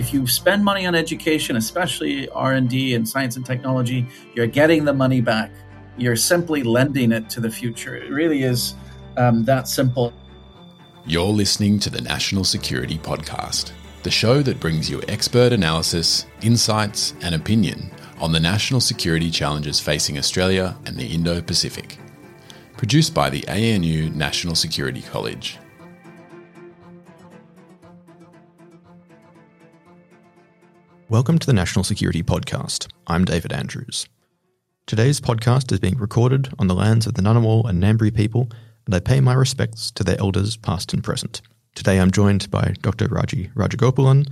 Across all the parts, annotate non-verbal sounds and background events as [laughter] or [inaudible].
If you spend money on education, especially R&D and science and technology, you're getting the money back. You're simply lending it to the future. It really is um, that simple. You're listening to the National Security Podcast, the show that brings you expert analysis, insights, and opinion on the national security challenges facing Australia and the Indo Pacific. Produced by the ANU National Security College. Welcome to the National Security Podcast. I'm David Andrews. Today's podcast is being recorded on the lands of the Ngunnawal and Ngambri people, and I pay my respects to their elders past and present. Today I'm joined by Dr. Raji Rajagopalan,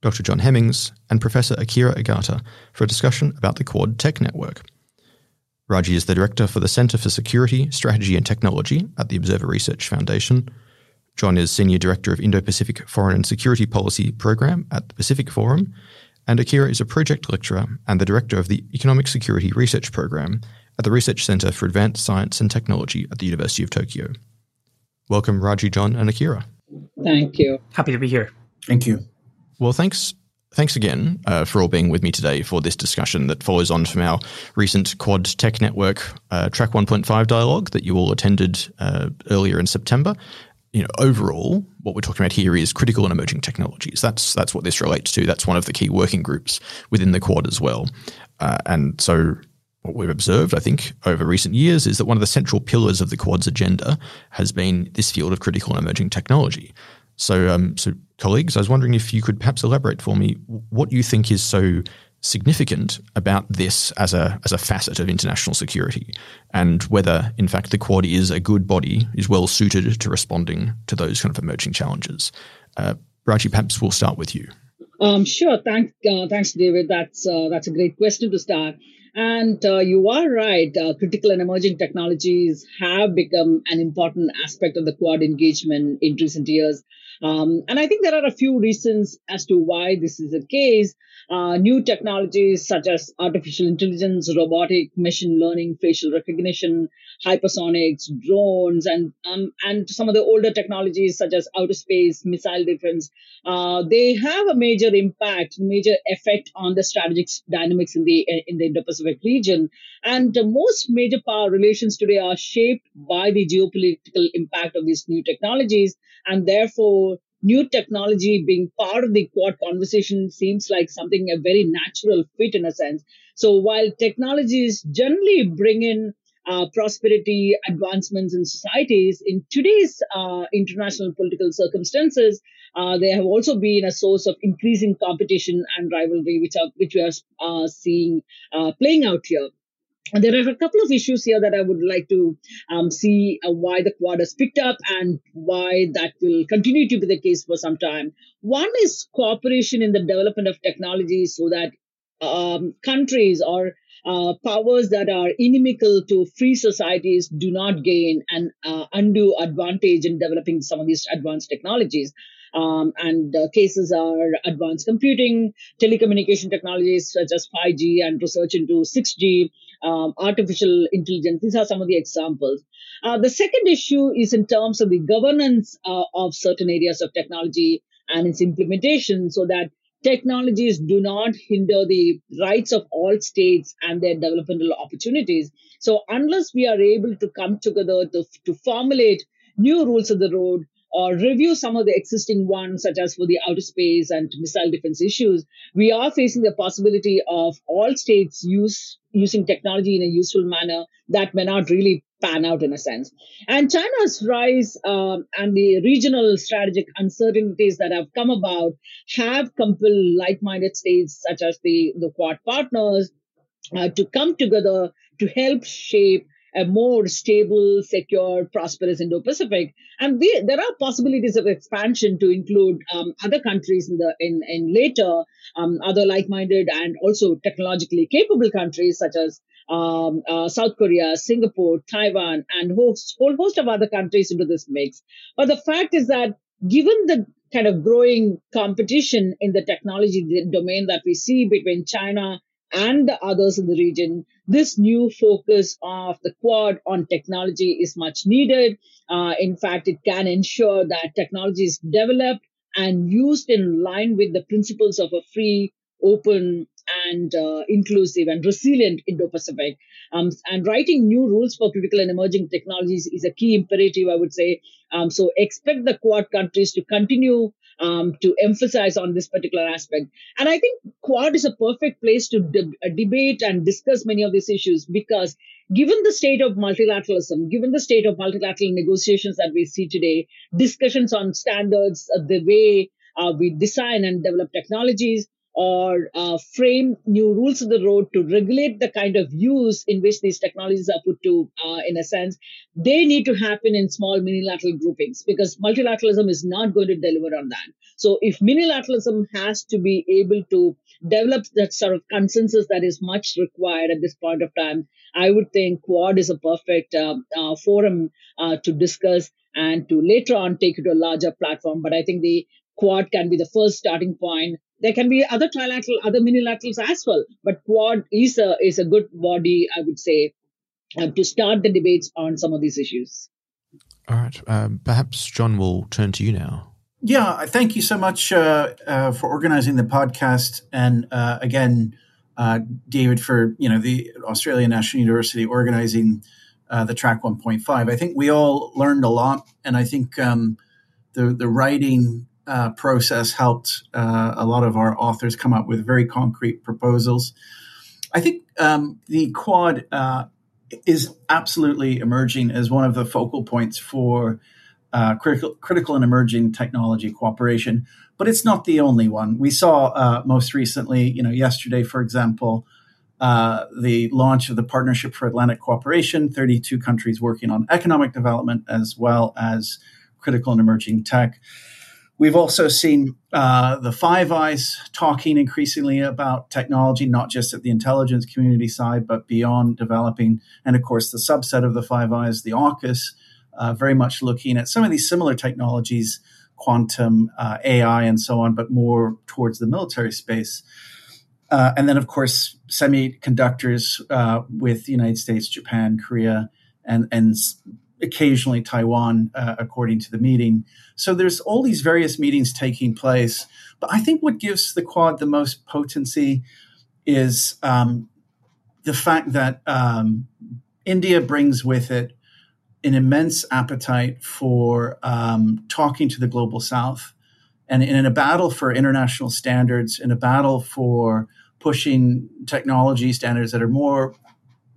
Dr. John Hemmings, and Professor Akira Igata for a discussion about the Quad Tech Network. Raji is the Director for the Centre for Security, Strategy and Technology at the Observer Research Foundation. John is Senior Director of Indo Pacific Foreign and Security Policy Program at the Pacific Forum and Akira is a project lecturer and the director of the Economic Security Research Program at the Research Center for Advanced Science and Technology at the University of Tokyo. Welcome, Raji, John, and Akira. Thank you. Happy to be here. Thank you. Well, thanks. Thanks again uh, for all being with me today for this discussion that follows on from our recent Quad Tech Network uh, Track 1.5 dialogue that you all attended uh, earlier in September you know, overall, what we're talking about here is critical and emerging technologies. That's that's what this relates to. That's one of the key working groups within the Quad as well. Uh, and so, what we've observed, I think, over recent years is that one of the central pillars of the Quad's agenda has been this field of critical and emerging technology. So, um, so colleagues, I was wondering if you could perhaps elaborate for me what you think is so significant about this as a as a facet of international security, and whether in fact the Quad is a good body, is well suited to responding to those kind of emerging challenges. Uh, Raji, perhaps we'll start with you. Um, sure. Thanks, uh, thanks, David. That's uh, that's a great question to start. And uh, you are right. Uh, critical and emerging technologies have become an important aspect of the Quad engagement in recent years. Um, and I think there are a few reasons as to why this is the case. Uh, new technologies such as artificial intelligence, robotic, machine learning, facial recognition, hypersonics, drones, and um, and some of the older technologies such as outer space, missile defense, uh, they have a major impact, major effect on the strategic dynamics in the in the Indo-Pacific region. And most major power relations today are shaped by the geopolitical impact of these new technologies, and therefore new technology being part of the quad conversation seems like something a very natural fit in a sense. So while technologies generally bring in uh, prosperity, advancements in societies, in today's uh, international political circumstances, uh, they have also been a source of increasing competition and rivalry, which are which we are uh, seeing uh, playing out here. There are a couple of issues here that I would like to um, see uh, why the Quad has picked up and why that will continue to be the case for some time. One is cooperation in the development of technology so that um, countries or uh, powers that are inimical to free societies do not gain an uh, undue advantage in developing some of these advanced technologies. Um, and uh, cases are advanced computing, telecommunication technologies such as 5G and research into 6G, um, artificial intelligence. These are some of the examples. Uh, the second issue is in terms of the governance uh, of certain areas of technology and its implementation so that technologies do not hinder the rights of all states and their developmental opportunities. So unless we are able to come together to, to formulate new rules of the road, or review some of the existing ones, such as for the outer space and missile defense issues, we are facing the possibility of all states use using technology in a useful manner that may not really pan out in a sense. And China's rise um, and the regional strategic uncertainties that have come about have compelled like-minded states such as the, the Quad partners uh, to come together to help shape a more stable, secure, prosperous Indo-Pacific. And we, there are possibilities of expansion to include um, other countries in the in, in later, um, other like-minded and also technologically capable countries such as um, uh, South Korea, Singapore, Taiwan, and host, whole host of other countries into this mix. But the fact is that given the kind of growing competition in the technology domain that we see between China and the others in the region, this new focus of the Quad on technology is much needed. Uh, in fact, it can ensure that technology is developed and used in line with the principles of a free, open, and uh, inclusive and resilient Indo-Pacific. Um, and writing new rules for critical and emerging technologies is a key imperative, I would say. Um, so expect the Quad countries to continue um, to emphasize on this particular aspect. And I think Quad is a perfect place to de- uh, debate and discuss many of these issues because given the state of multilateralism, given the state of multilateral negotiations that we see today, discussions on standards, uh, the way uh, we design and develop technologies, or uh, frame new rules of the road to regulate the kind of use in which these technologies are put to, uh, in a sense, they need to happen in small minilateral groupings because multilateralism is not going to deliver on that. So if minilateralism has to be able to develop that sort of consensus that is much required at this point of time, I would think Quad is a perfect uh, uh forum uh, to discuss and to later on take it to a larger platform. But I think the Quad can be the first starting point there can be other trilateral, other minilaterals as well. But Quad is a is a good body, I would say, uh, to start the debates on some of these issues. All right. Um, perhaps John will turn to you now. Yeah, thank you so much uh, uh, for organizing the podcast, and uh, again, uh, David, for you know the Australian National University organizing uh, the Track 1.5. I think we all learned a lot, and I think um, the the writing uh, process helped uh, a lot of our authors come up with very concrete proposals. I think um, the Quad uh, is absolutely emerging as one of the focal points for uh, critical, critical and emerging technology cooperation, but it's not the only one. We saw uh, most recently, you know, yesterday, for example, uh, the launch of the Partnership for Atlantic Cooperation, 32 countries working on economic development as well as critical and emerging tech. We've also seen uh, the Five Eyes talking increasingly about technology, not just at the intelligence community side, but beyond developing. And of course, the subset of the Five Eyes, the AUKUS, uh, very much looking at some of these similar technologies, quantum, uh, AI, and so on, but more towards the military space. Uh, and then, of course, semiconductors uh, with the United States, Japan, Korea, and, and occasionally Taiwan, uh, according to the meeting. So there's all these various meetings taking place. But I think what gives the Quad the most potency is um, the fact that um, India brings with it an immense appetite for um, talking to the global south. And in a battle for international standards, in a battle for pushing technology standards that are more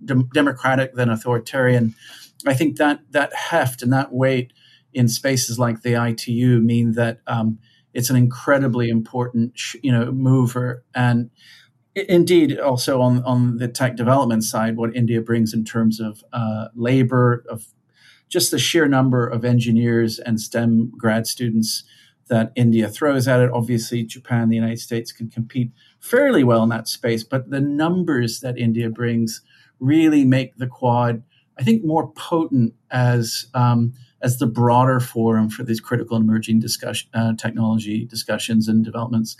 de- democratic than authoritarian, I think that that heft and that weight in spaces like the ITU mean that um, it's an incredibly important, you know, mover. And indeed, also on on the tech development side, what India brings in terms of uh, labor, of just the sheer number of engineers and STEM grad students that India throws at it. Obviously, Japan, the United States can compete fairly well in that space, but the numbers that India brings really make the Quad I think, more potent as um, as the broader forum for these critical and emerging discussion, uh, technology discussions and developments.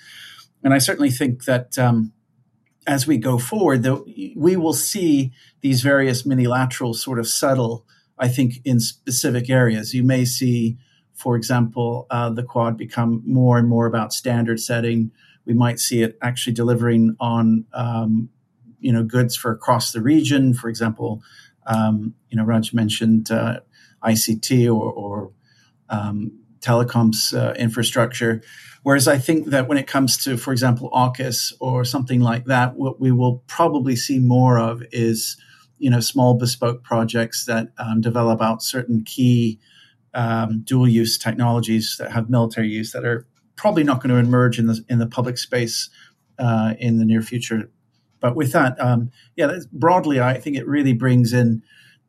And I certainly think that um, as we go forward, that we will see these various minilaterals sort of settle. I think in specific areas, you may see, for example, uh, the Quad become more and more about standard setting. We might see it actually delivering on um, you know goods for across the region. For example, um, you know, Raj mentioned uh, ICT or, or um, telecoms uh, infrastructure. Whereas I think that when it comes to, for example, AUKUS or something like that, what we will probably see more of is, you know, small bespoke projects that um, develop out certain key um, dual use technologies that have military use that are probably not going to emerge in the in the public space uh, in the near future but with that, um, yeah, broadly, I think it really brings in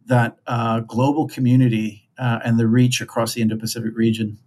that uh, global community uh, and the reach across the Indo-Pacific region.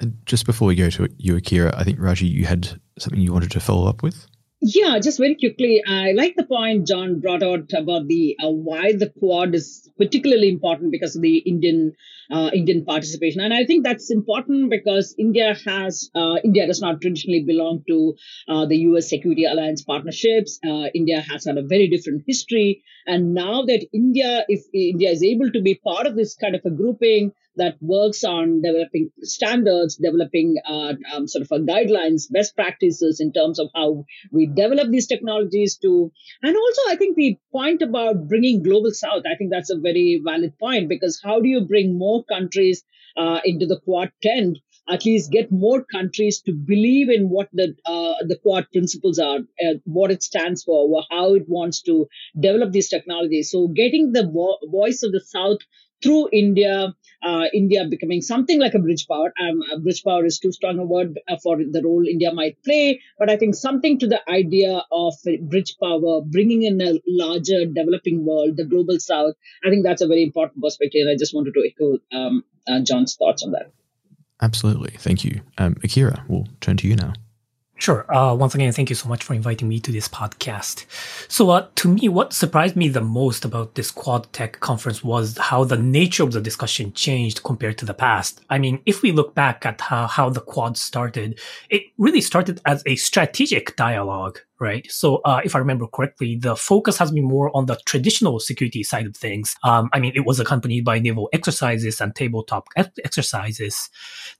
And just before we go to you, Akira, I think Raji, you had something you wanted to follow up with. Yeah, just very quickly, I like the point John brought out about the uh, why the Quad is particularly important because of the Indian uh, Indian participation, and I think that's important because India has uh, India does not traditionally belong to uh, the U.S. Security Alliance partnerships. Uh, India has had a very different history, and now that India, if India is able to be part of this kind of a grouping, that works on developing standards, developing uh, um, sort of guidelines, best practices in terms of how we develop these technologies to, and also I think the point about bringing global south, I think that's a very valid point because how do you bring more countries uh, into the Quad tent? At least get more countries to believe in what the uh, the Quad principles are, uh, what it stands for, how it wants to develop these technologies. So getting the vo- voice of the South through India, uh, India becoming something like a bridge power. Um, a bridge power is too strong a word uh, for the role India might play, but I think something to the idea of bridge power, bringing in a larger developing world, the global south. I think that's a very important perspective. And I just wanted to echo um, uh, John's thoughts on that. Absolutely. Thank you. Um, Akira, we'll turn to you now. Sure. Uh, once again, thank you so much for inviting me to this podcast. So, uh, to me, what surprised me the most about this Quad Tech conference was how the nature of the discussion changed compared to the past. I mean, if we look back at how, how the Quad started, it really started as a strategic dialogue right? So, uh, if I remember correctly, the focus has been more on the traditional security side of things. Um, I mean, it was accompanied by naval exercises and tabletop exercises.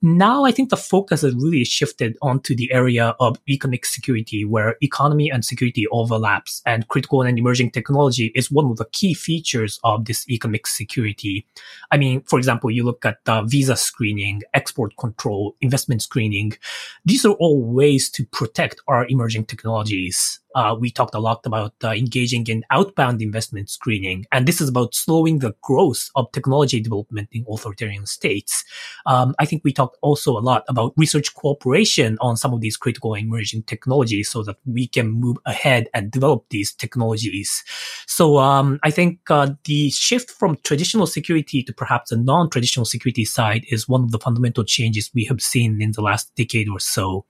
Now, I think the focus has really shifted onto the area of economic security, where economy and security overlaps, and critical and emerging technology is one of the key features of this economic security. I mean, for example, you look at the visa screening, export control, investment screening. These are all ways to protect our emerging uh, we talked a lot about uh, engaging in outbound investment screening, and this is about slowing the growth of technology development in authoritarian states. Um, I think we talked also a lot about research cooperation on some of these critical emerging technologies so that we can move ahead and develop these technologies. So um, I think uh, the shift from traditional security to perhaps a non-traditional security side is one of the fundamental changes we have seen in the last decade or so.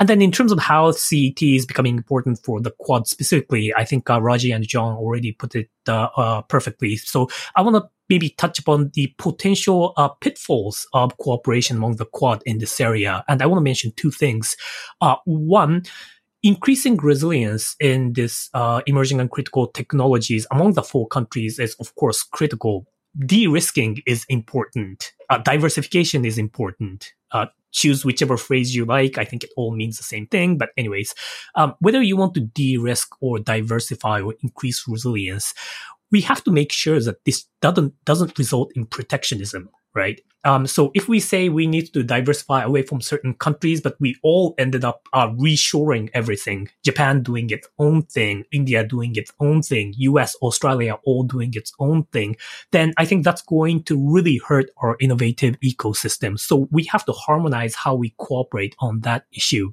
And then in terms of how CET is becoming important for the Quad specifically, I think uh, Raji and John already put it uh, uh, perfectly. So I want to maybe touch upon the potential uh, pitfalls of cooperation among the Quad in this area. And I want to mention two things. Uh, one, increasing resilience in this uh, emerging and critical technologies among the four countries is, of course, critical. De-risking is important. Uh, diversification is important. Choose whichever phrase you like. I think it all means the same thing. But anyways, um, whether you want to de-risk or diversify or increase resilience, we have to make sure that this doesn't doesn't result in protectionism right? Um, so if we say we need to diversify away from certain countries, but we all ended up uh, reshoring everything, Japan doing its own thing, India doing its own thing, US, Australia all doing its own thing, then I think that's going to really hurt our innovative ecosystem. So we have to harmonize how we cooperate on that issue.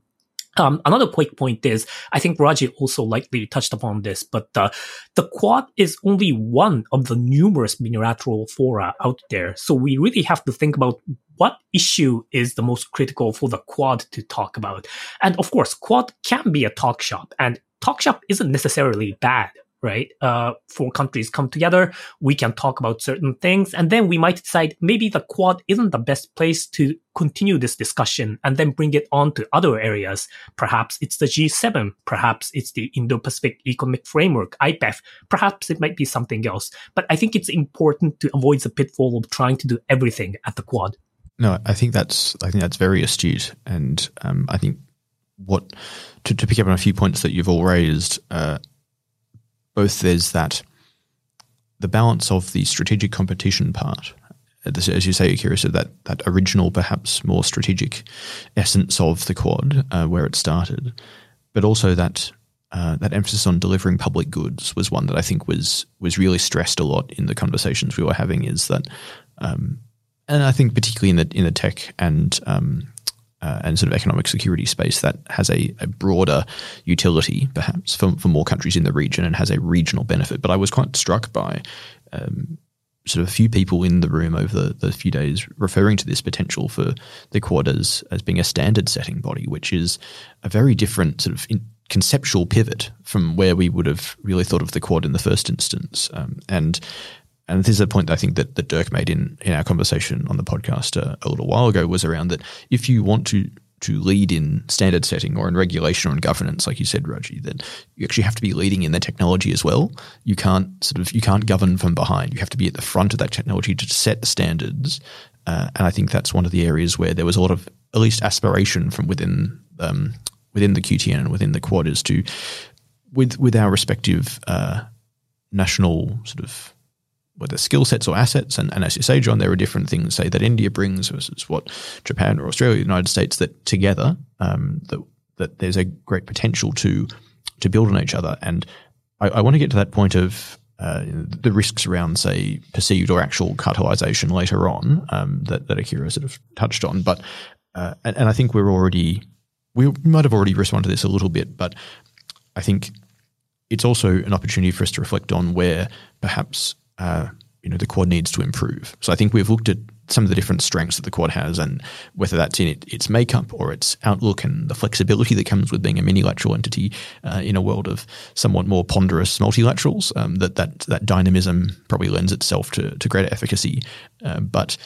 Um, another quick point is, I think Raji also likely touched upon this, but uh, the Quad is only one of the numerous bilateral fora out there. So we really have to think about what issue is the most critical for the Quad to talk about. And of course, Quad can be a talk shop, and talk shop isn't necessarily bad right? Uh, four countries come together, we can talk about certain things, and then we might decide maybe the Quad isn't the best place to continue this discussion and then bring it on to other areas. Perhaps it's the G7, perhaps it's the Indo-Pacific Economic Framework, IPEF, perhaps it might be something else. But I think it's important to avoid the pitfall of trying to do everything at the Quad. No, I think that's I think that's very astute, and um, I think what to, to, pick up on a few points that you've all raised. Uh, both there's that the balance of the strategic competition part, as you say, Akira, so that, that original, perhaps more strategic essence of the Quad, uh, where it started, but also that uh, that emphasis on delivering public goods was one that I think was was really stressed a lot in the conversations we were having. Is that, um, and I think particularly in the in the tech and um, uh, and sort of economic security space that has a, a, broader utility, perhaps, for, for more countries in the region and has a regional benefit. But I was quite struck by um, sort of a few people in the room over the, the few days referring to this potential for the Quad as, as being a standard setting body, which is a very different sort of in, conceptual pivot from where we would have really thought of the Quad in the first instance. Um, and and this is a point I think that, that Dirk made in, in our conversation on the podcast uh, a little while ago was around that if you want to to lead in standard setting or in regulation or in governance, like you said, Raji, that you actually have to be leading in the technology as well. You can't sort of you can't govern from behind. You have to be at the front of that technology to set the standards. Uh, and I think that's one of the areas where there was a lot of at least aspiration from within um, within the QTN and within the Quad is to with with our respective uh, national sort of whether skill sets or assets. And, and as you say, John, there are different things, say, that India brings versus what Japan or Australia, the United States, that together, um, that, that there's a great potential to, to build on each other. And I, I want to get to that point of uh, the risks around, say, perceived or actual cartelization later on um, that, that Akira sort of touched on. But, uh, and, and I think we're already, we might have already responded to this a little bit, but I think it's also an opportunity for us to reflect on where perhaps uh, you know the quad needs to improve. So I think we've looked at some of the different strengths that the quad has, and whether that's in it, its makeup or its outlook and the flexibility that comes with being a minilateral entity uh, in a world of somewhat more ponderous multilaterals. Um, that that that dynamism probably lends itself to to greater efficacy. Uh, but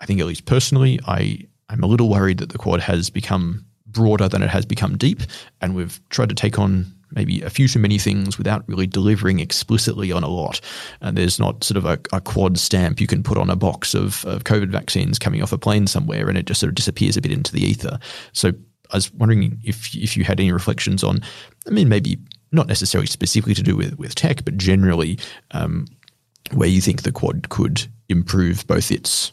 I think, at least personally, I I'm a little worried that the quad has become broader than it has become deep, and we've tried to take on maybe a few too many things without really delivering explicitly on a lot. And there's not sort of a, a quad stamp you can put on a box of, of COVID vaccines coming off a plane somewhere and it just sort of disappears a bit into the ether. So I was wondering if if you had any reflections on, I mean, maybe not necessarily specifically to do with, with tech, but generally um, where you think the quad could improve both its,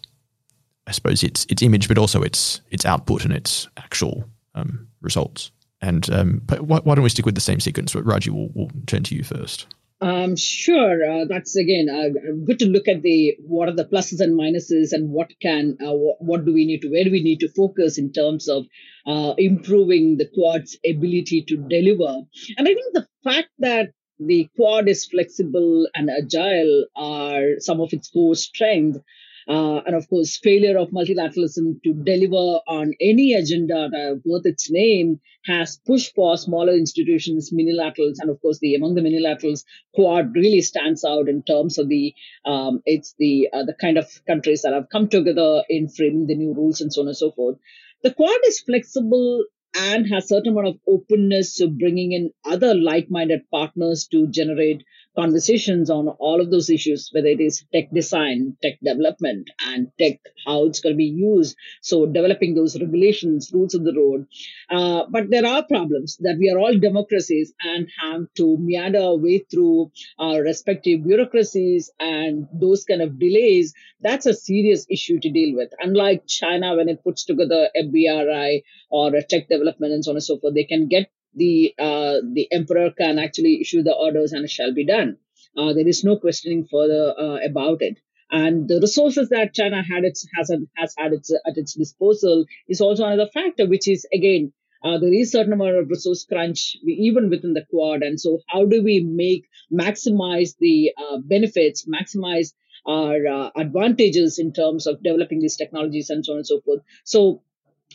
I suppose, its its image, but also its its output and its actual um, results. And um, why, why, don't we stick with the same sequence? Raji, we'll, we'll turn to you first. Um, sure. Uh, that's again uh, good to look at the what are the pluses and minuses and what can uh, what, what, do we need to where do we need to focus in terms of uh, improving the quad's ability to deliver. And I think the fact that the quad is flexible and agile are some of its core strengths uh, and of course, failure of multilateralism to deliver on any agenda worth its name has pushed for smaller institutions, minilaterals, and of course, the among the minilaterals, Quad really stands out in terms of the um, it's the uh, the kind of countries that have come together in framing the new rules and so on and so forth. The Quad is flexible and has certain amount of openness to bringing in other like-minded partners to generate conversations on all of those issues, whether it is tech design, tech development, and tech, how it's going to be used. So developing those regulations, rules of the road. Uh, but there are problems that we are all democracies and have to meander our way through our respective bureaucracies and those kind of delays. That's a serious issue to deal with. Unlike China, when it puts together a BRI or a tech development and so on and so forth, they can get the uh, the emperor can actually issue the orders and it shall be done. Uh, there is no questioning further uh, about it. And the resources that China had its has has had its at its disposal is also another factor, which is again uh, there is a certain amount of resource crunch even within the quad. And so, how do we make maximize the uh, benefits, maximize our uh, advantages in terms of developing these technologies and so on and so forth? So,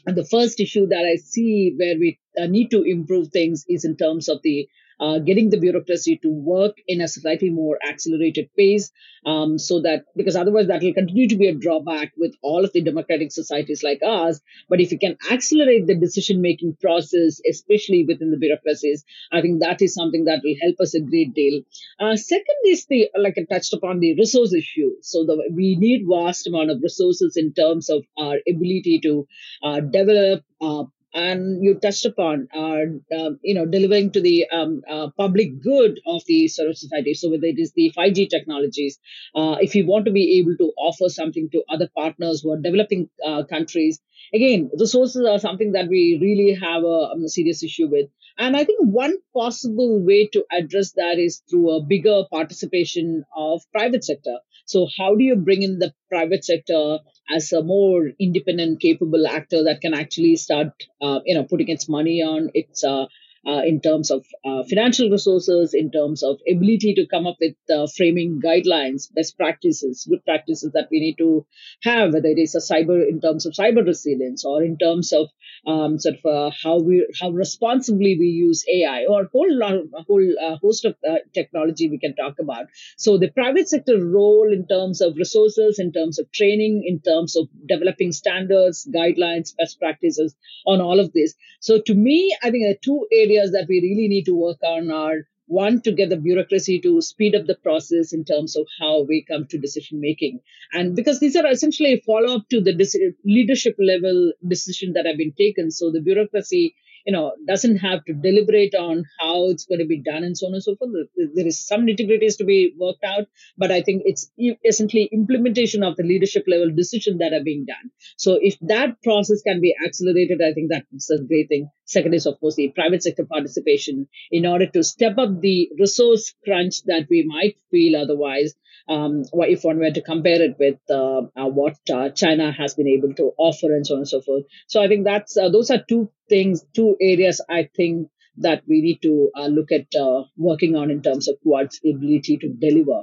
and the first issue that I see where we uh, need to improve things is in terms of the uh, getting the bureaucracy to work in a slightly more accelerated pace um, so that because otherwise that will continue to be a drawback with all of the democratic societies like ours. But if you can accelerate the decision making process especially within the bureaucracies i think that is something that will help us a great deal. Uh, second is the like i touched upon the resource issue. So the, we need vast amount of resources in terms of our ability to uh, develop uh, and you touched upon uh, uh, you know delivering to the um, uh, public good of the sort of society so whether it is the 5g technologies uh, if you want to be able to offer something to other partners who are developing uh, countries again resources are something that we really have a, a serious issue with and I think one possible way to address that is through a bigger participation of private sector. So how do you bring in the private sector as a more independent, capable actor that can actually start, uh, you know, putting its money on. Its uh, uh, in terms of uh, financial resources, in terms of ability to come up with uh, framing guidelines, best practices, good practices that we need to have, whether it is a cyber in terms of cyber resilience or in terms of um, sort of uh, how we how responsibly we use AI or a whole lot, a whole uh, host of uh, technology we can talk about. So the private sector role in terms of resources, in terms of training, in terms of developing standards, guidelines, best practices on all of this. So to me, I think there are two areas that we really need to work on are one to get the bureaucracy to speed up the process in terms of how we come to decision making and because these are essentially a follow up to the leadership level decision that have been taken so the bureaucracy you know, doesn't have to deliberate on how it's going to be done and so on and so forth. There is some nitty-gritties to be worked out, but I think it's essentially implementation of the leadership level decision that are being done. So if that process can be accelerated, I think that's a great thing. Second is, of course, the private sector participation in order to step up the resource crunch that we might feel otherwise um, if one were to compare it with uh, uh, what uh, China has been able to offer and so on and so forth. So I think that's uh, those are two things, two areas I think that we need to uh, look at uh, working on in terms of Quad's ability to deliver.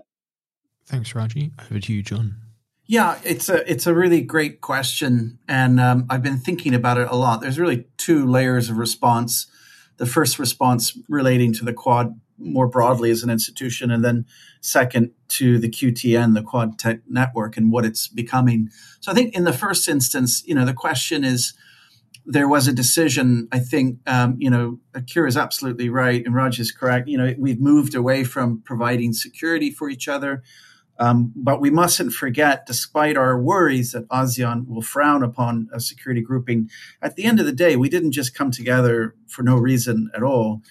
Thanks, Raji. Over to you, John. Yeah, it's a it's a really great question, and um, I've been thinking about it a lot. There's really two layers of response. The first response relating to the Quad more broadly as an institution, and then second to the QTN, the Quad Tech Network, and what it's becoming. So I think in the first instance, you know, the question is there was a decision. I think, um, you know, Akira is absolutely right, and Raj is correct. You know, we've moved away from providing security for each other. Um, but we mustn't forget, despite our worries that ASEAN will frown upon a security grouping, at the end of the day, we didn't just come together for no reason at all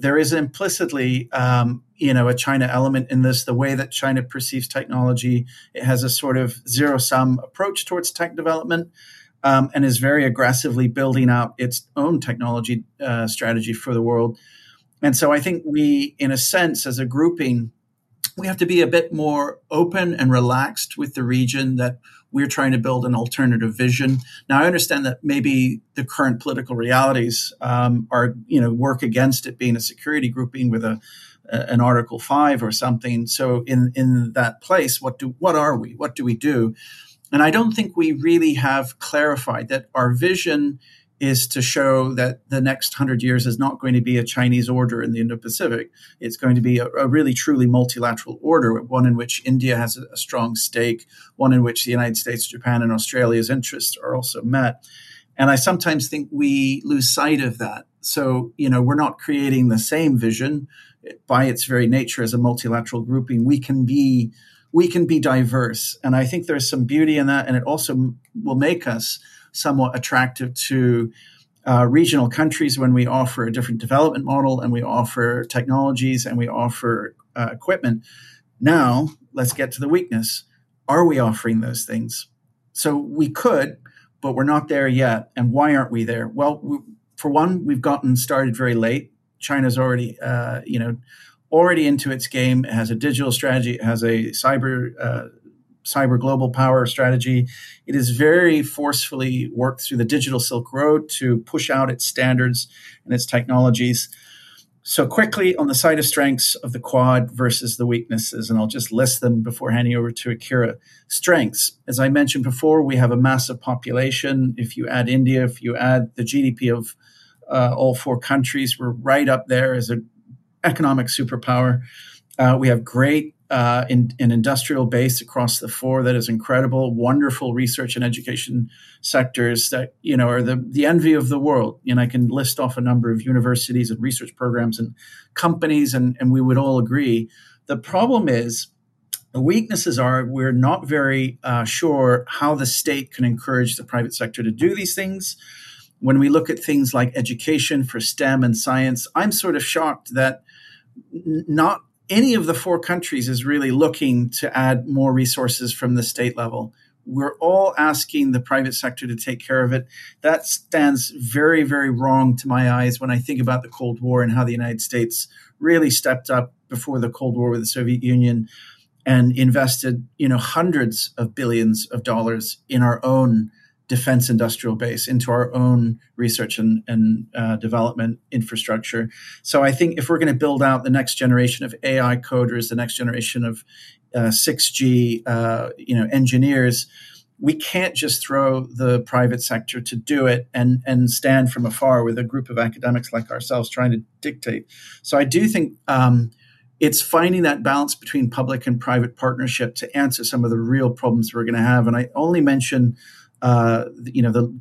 there is implicitly, um, you know, a China element in this. The way that China perceives technology, it has a sort of zero sum approach towards tech development, um, and is very aggressively building out its own technology uh, strategy for the world. And so, I think we, in a sense, as a grouping, we have to be a bit more open and relaxed with the region that we're trying to build an alternative vision. Now, I understand that maybe the current political realities um, are, you know, work against it being a security grouping with a, an Article Five or something. So, in in that place, what do what are we? What do we do? And I don't think we really have clarified that our vision is to show that the next hundred years is not going to be a Chinese order in the Indo-Pacific. It's going to be a, a, really truly multilateral order, one in which India has a, a, strong stake, one in which the United States, Japan, and Australia's interests are also met. And I sometimes think we lose sight of that. So, you know, we're not creating the same vision by its very nature as a multilateral grouping. We can be we can be diverse, and I think there's some beauty in that, and it also will make us somewhat attractive to uh, regional countries when we offer a different development model and we offer technologies and we offer uh, equipment. Now, let's get to the weakness. Are we offering those things? So we could, but we're not there yet. And why aren't we there? Well, we, for one, we've gotten started very late. China's already, uh, you know, already into its game. It has a digital strategy. It has a cyber uh, cyber global power strategy. It is very forcefully worked through the digital Silk Road to push out its standards and its technologies. So, quickly on the side of strengths of the Quad versus the weaknesses, and I'll just list them before handing over to Akira. Strengths, as I mentioned before, we have a massive population. If you add India, if you add the GDP of uh, all four countries, we're right up there as an economic superpower. Uh, we have great uh, in, an industrial base across the four that is incredible, wonderful research and education sectors that you know are the the envy of the world. And I can list off a number of universities and research programs and companies, and, and we would all agree. The problem is the weaknesses are we're not very uh, sure how the state can encourage the private sector to do these things. When we look at things like education for STEM and science, I'm sort of shocked that not any of the four countries is really looking to add more resources from the state level. We're all asking the private sector to take care of it. That stands very, very wrong to my eyes when I think about the Cold War and how the United States really stepped up before the Cold War with the Soviet Union and invested, you know, hundreds of billions of dollars in our own defense industrial base, into our own research and, and uh, development infrastructure. So I think if we're going to build out the next generation of AI coders, the next generation of uh, 6G, uh, you know, engineers, we can't just throw the private sector to do it and and stand from afar with a group of academics like ourselves trying to dictate. So I do think um, it's finding that balance between public and private partnership to answer some of the real problems we're going to have. And I only mention, uh, you know, the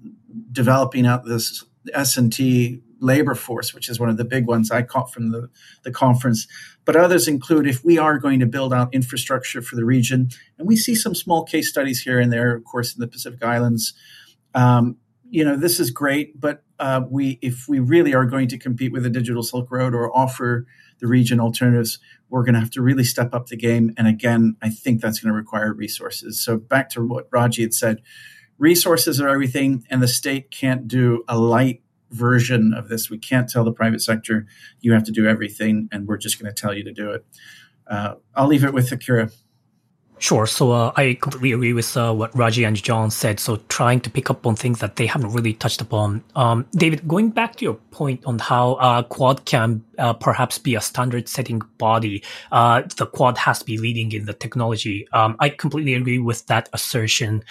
developing out this S and T labor force, which is one of the big ones I caught from the, the conference. But others include if we are going to build out infrastructure for the region, and we see some small case studies here and there, of course, in the Pacific Islands. Um, you know, this is great, but uh, we if we really are going to compete with the digital Silk Road or offer the region alternatives, we're going to have to really step up the game. And again, I think that's going to require resources. So back to what Raji had said, resources are everything, and the state can't do a light version of this. We can't tell the private sector you have to do everything, and we're just going to tell you to do it. Uh, I'll leave it with Akira. Sure. So uh, I completely agree with uh, what Raji and John said. So trying to pick up on things that they haven't really touched upon. Um, David, going back to your point on how uh, Quad can uh, perhaps be a standard setting body, uh, the Quad has to be leading in the technology. Um, I completely agree with that assertion.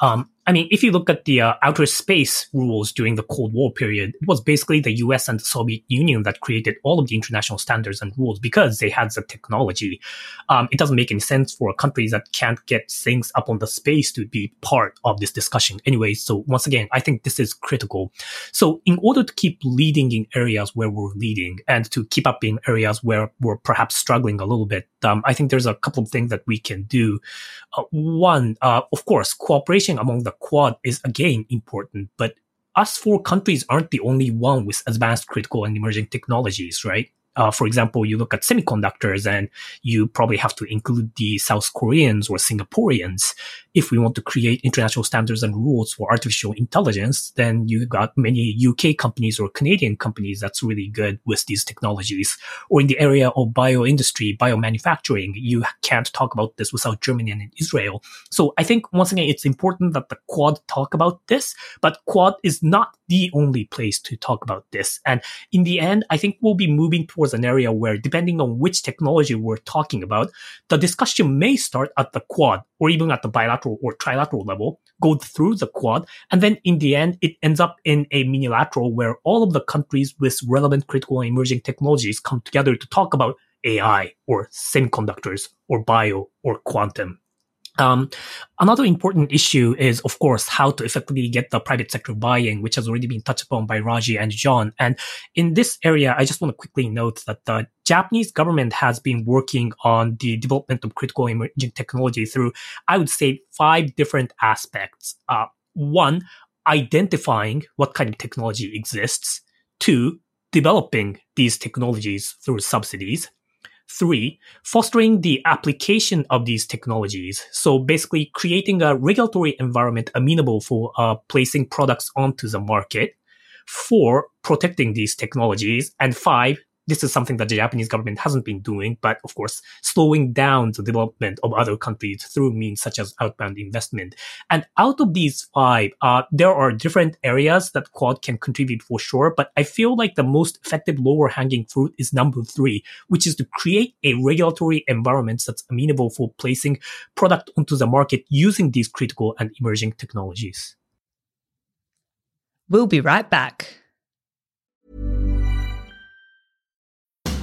Um, I mean, if you look at the uh, outer space rules during the Cold War period, it was basically the US and the Soviet Union that created all of the international standards and rules because they had the technology. Um, it doesn't make any sense for a country that can't get things up on the space to be part of this discussion anyway. So once again, I think this is critical. So in order to keep leading in areas where we're leading and to keep up in areas where we're perhaps struggling a little bit, um, I think there's a couple of things that we can do. Uh, one, uh, of course, cooperation among the Quad is again important, but us four countries aren't the only one with advanced critical and emerging technologies, right? Uh, for example, you look at semiconductors and you probably have to include the South Koreans or Singaporeans. If we want to create international standards and rules for artificial intelligence, then you got many UK companies or Canadian companies that's really good with these technologies. Or in the area of bio industry, biomanufacturing, you can't talk about this without Germany and Israel. So I think once again, it's important that the Quad talk about this, but Quad is not the only place to talk about this. And in the end, I think we'll be moving towards an area where, depending on which technology we're talking about, the discussion may start at the quad or even at the bilateral or trilateral level, go through the quad, and then in the end, it ends up in a minilateral where all of the countries with relevant critical and emerging technologies come together to talk about AI or semiconductors or bio or quantum. Um, another important issue is, of course, how to effectively get the private sector buy-in, which has already been touched upon by Raji and John. And in this area, I just want to quickly note that the Japanese government has been working on the development of critical emerging technology through, I would say, five different aspects. Uh, one, identifying what kind of technology exists. Two, developing these technologies through subsidies. Three, fostering the application of these technologies. So basically creating a regulatory environment amenable for uh, placing products onto the market. Four, protecting these technologies. And five, this is something that the Japanese government hasn't been doing, but of course, slowing down the development of other countries through means such as outbound investment. And out of these five, uh, there are different areas that Quad can contribute for sure, but I feel like the most effective lower hanging fruit is number three, which is to create a regulatory environment that's amenable for placing product onto the market using these critical and emerging technologies. We'll be right back.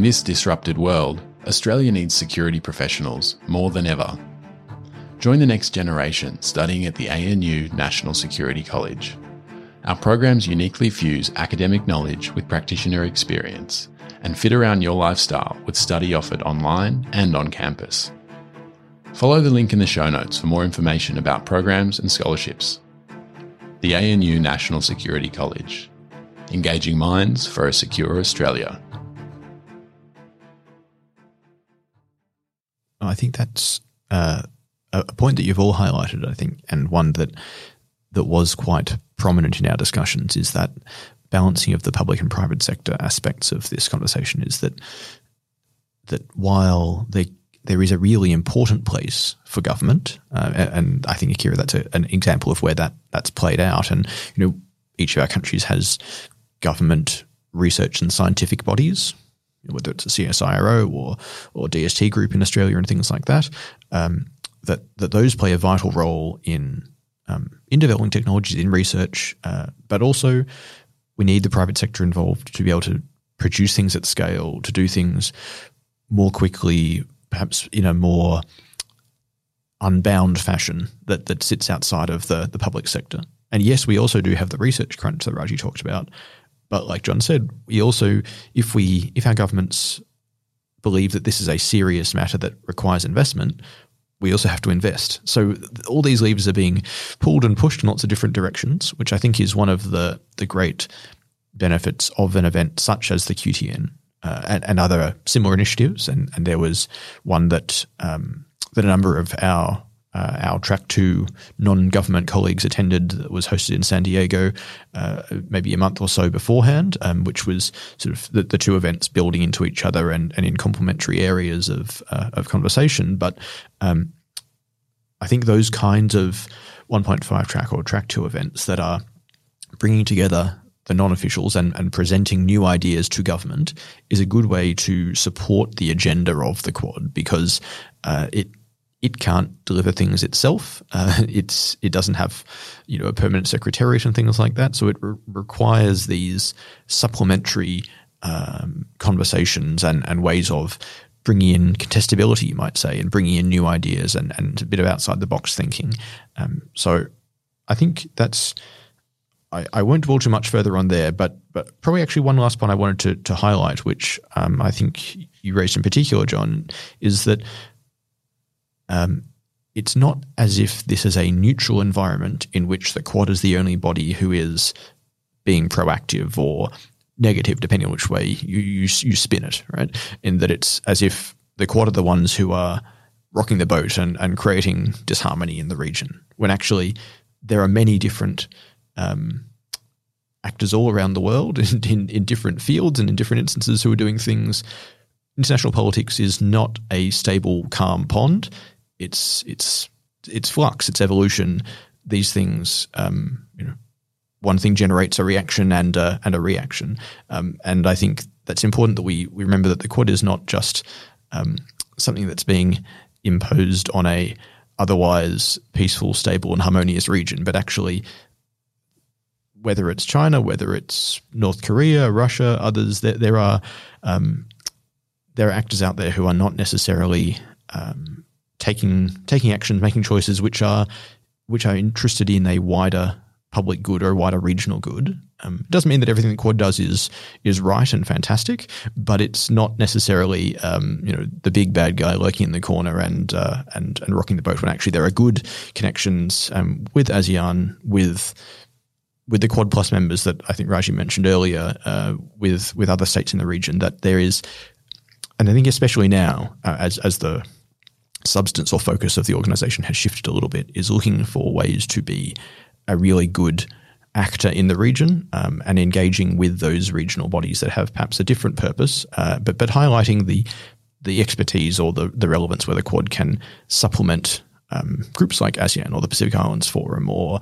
In this disrupted world, Australia needs security professionals more than ever. Join the next generation studying at the ANU National Security College. Our programs uniquely fuse academic knowledge with practitioner experience, and fit around your lifestyle with study offered online and on campus. Follow the link in the show notes for more information about programs and scholarships. The ANU National Security College, engaging minds for a secure Australia. I think that's uh, a point that you've all highlighted, I think, and one that that was quite prominent in our discussions is that balancing of the public and private sector aspects of this conversation is that that while they there is a really important place for government, uh, and I think Akira, that's a, an example of where that that's played out. And you know, each of our countries has government research and scientific bodies, whether it's a CSIRO or or DST Group in Australia and things like that. Um, that that those play a vital role in um, in developing technologies in research, uh, but also we need the private sector involved to be able to produce things at scale, to do things more quickly, perhaps in a more unbound fashion that, that sits outside of the, the public sector. And yes, we also do have the research crunch that Raji talked about. But like John said, we also, if we, if our governments believe that this is a serious matter that requires investment, we also have to invest. So all these levers are being pulled and pushed in lots of different directions, which I think is one of the the great benefits of an event such as the QTN uh, and, and, other similar initiatives. And, and there was one that um, that a number of our uh, our track two non-government colleagues attended that was hosted in San Diego uh, maybe a month or so beforehand, um, which was sort of the, the, two events building into each other and, and in complementary areas of uh, of conversation. But um, I think those kinds of 1.5 track or track two events that are bringing together the non-officials and, and presenting new ideas to government is a good way to support the agenda of the Quad because uh, it it can't deliver things itself. [laughs] Uh, it's it doesn't have you know a permanent secretariat and things like that. So it re- requires these supplementary um, conversations and, and ways of bringing in contestability, you might say, and bringing in new ideas and, and a bit of outside the box thinking. Um, so I think that's. I, I won't dwell too much further on there, but but probably actually one last point I wanted to, to highlight, which um, I think you raised in particular, John, is that um, it's not as if this is a neutral environment in which the Quad is the only body who is being proactive or negative, depending on which way you, you, you spin it, right? In that it's as if the Quad are the ones who are rocking the boat and, and creating disharmony in the region, when actually there are many different um, actors all around the world [laughs] in, in, in different fields and in different instances who are doing things. International politics is not a stable, calm pond it's it's it's flux, it's evolution. These things, um, you know, one thing generates a reaction and a, and a reaction, um, and I think that's important that we we remember that the quad is not just um, something that's being imposed on a otherwise peaceful, stable, and harmonious region, but actually whether it's China, whether it's North Korea, Russia, others, there, there are um, there are actors out there who are not necessarily um, taking taking actions, making choices which are which are interested in a wider public good or a wider regional good. Um, it doesn't mean that everything that Quad does is is right and fantastic, but it's not necessarily um, you know the big bad guy lurking in the corner and uh, and and rocking the boat. When actually there are good connections um, with ASEAN, with with the Quad Plus members that I think Raji mentioned earlier, uh, with with other states in the region, that there is, and I think especially now uh, as as the substance or focus of the organization has shifted a little bit is looking for ways to be a really good actor in the region um, and engaging with those regional bodies that have perhaps a different purpose, uh, but but highlighting the the expertise or the, the relevance where the Quad can supplement um, groups like ASEAN or the Pacific Islands Forum or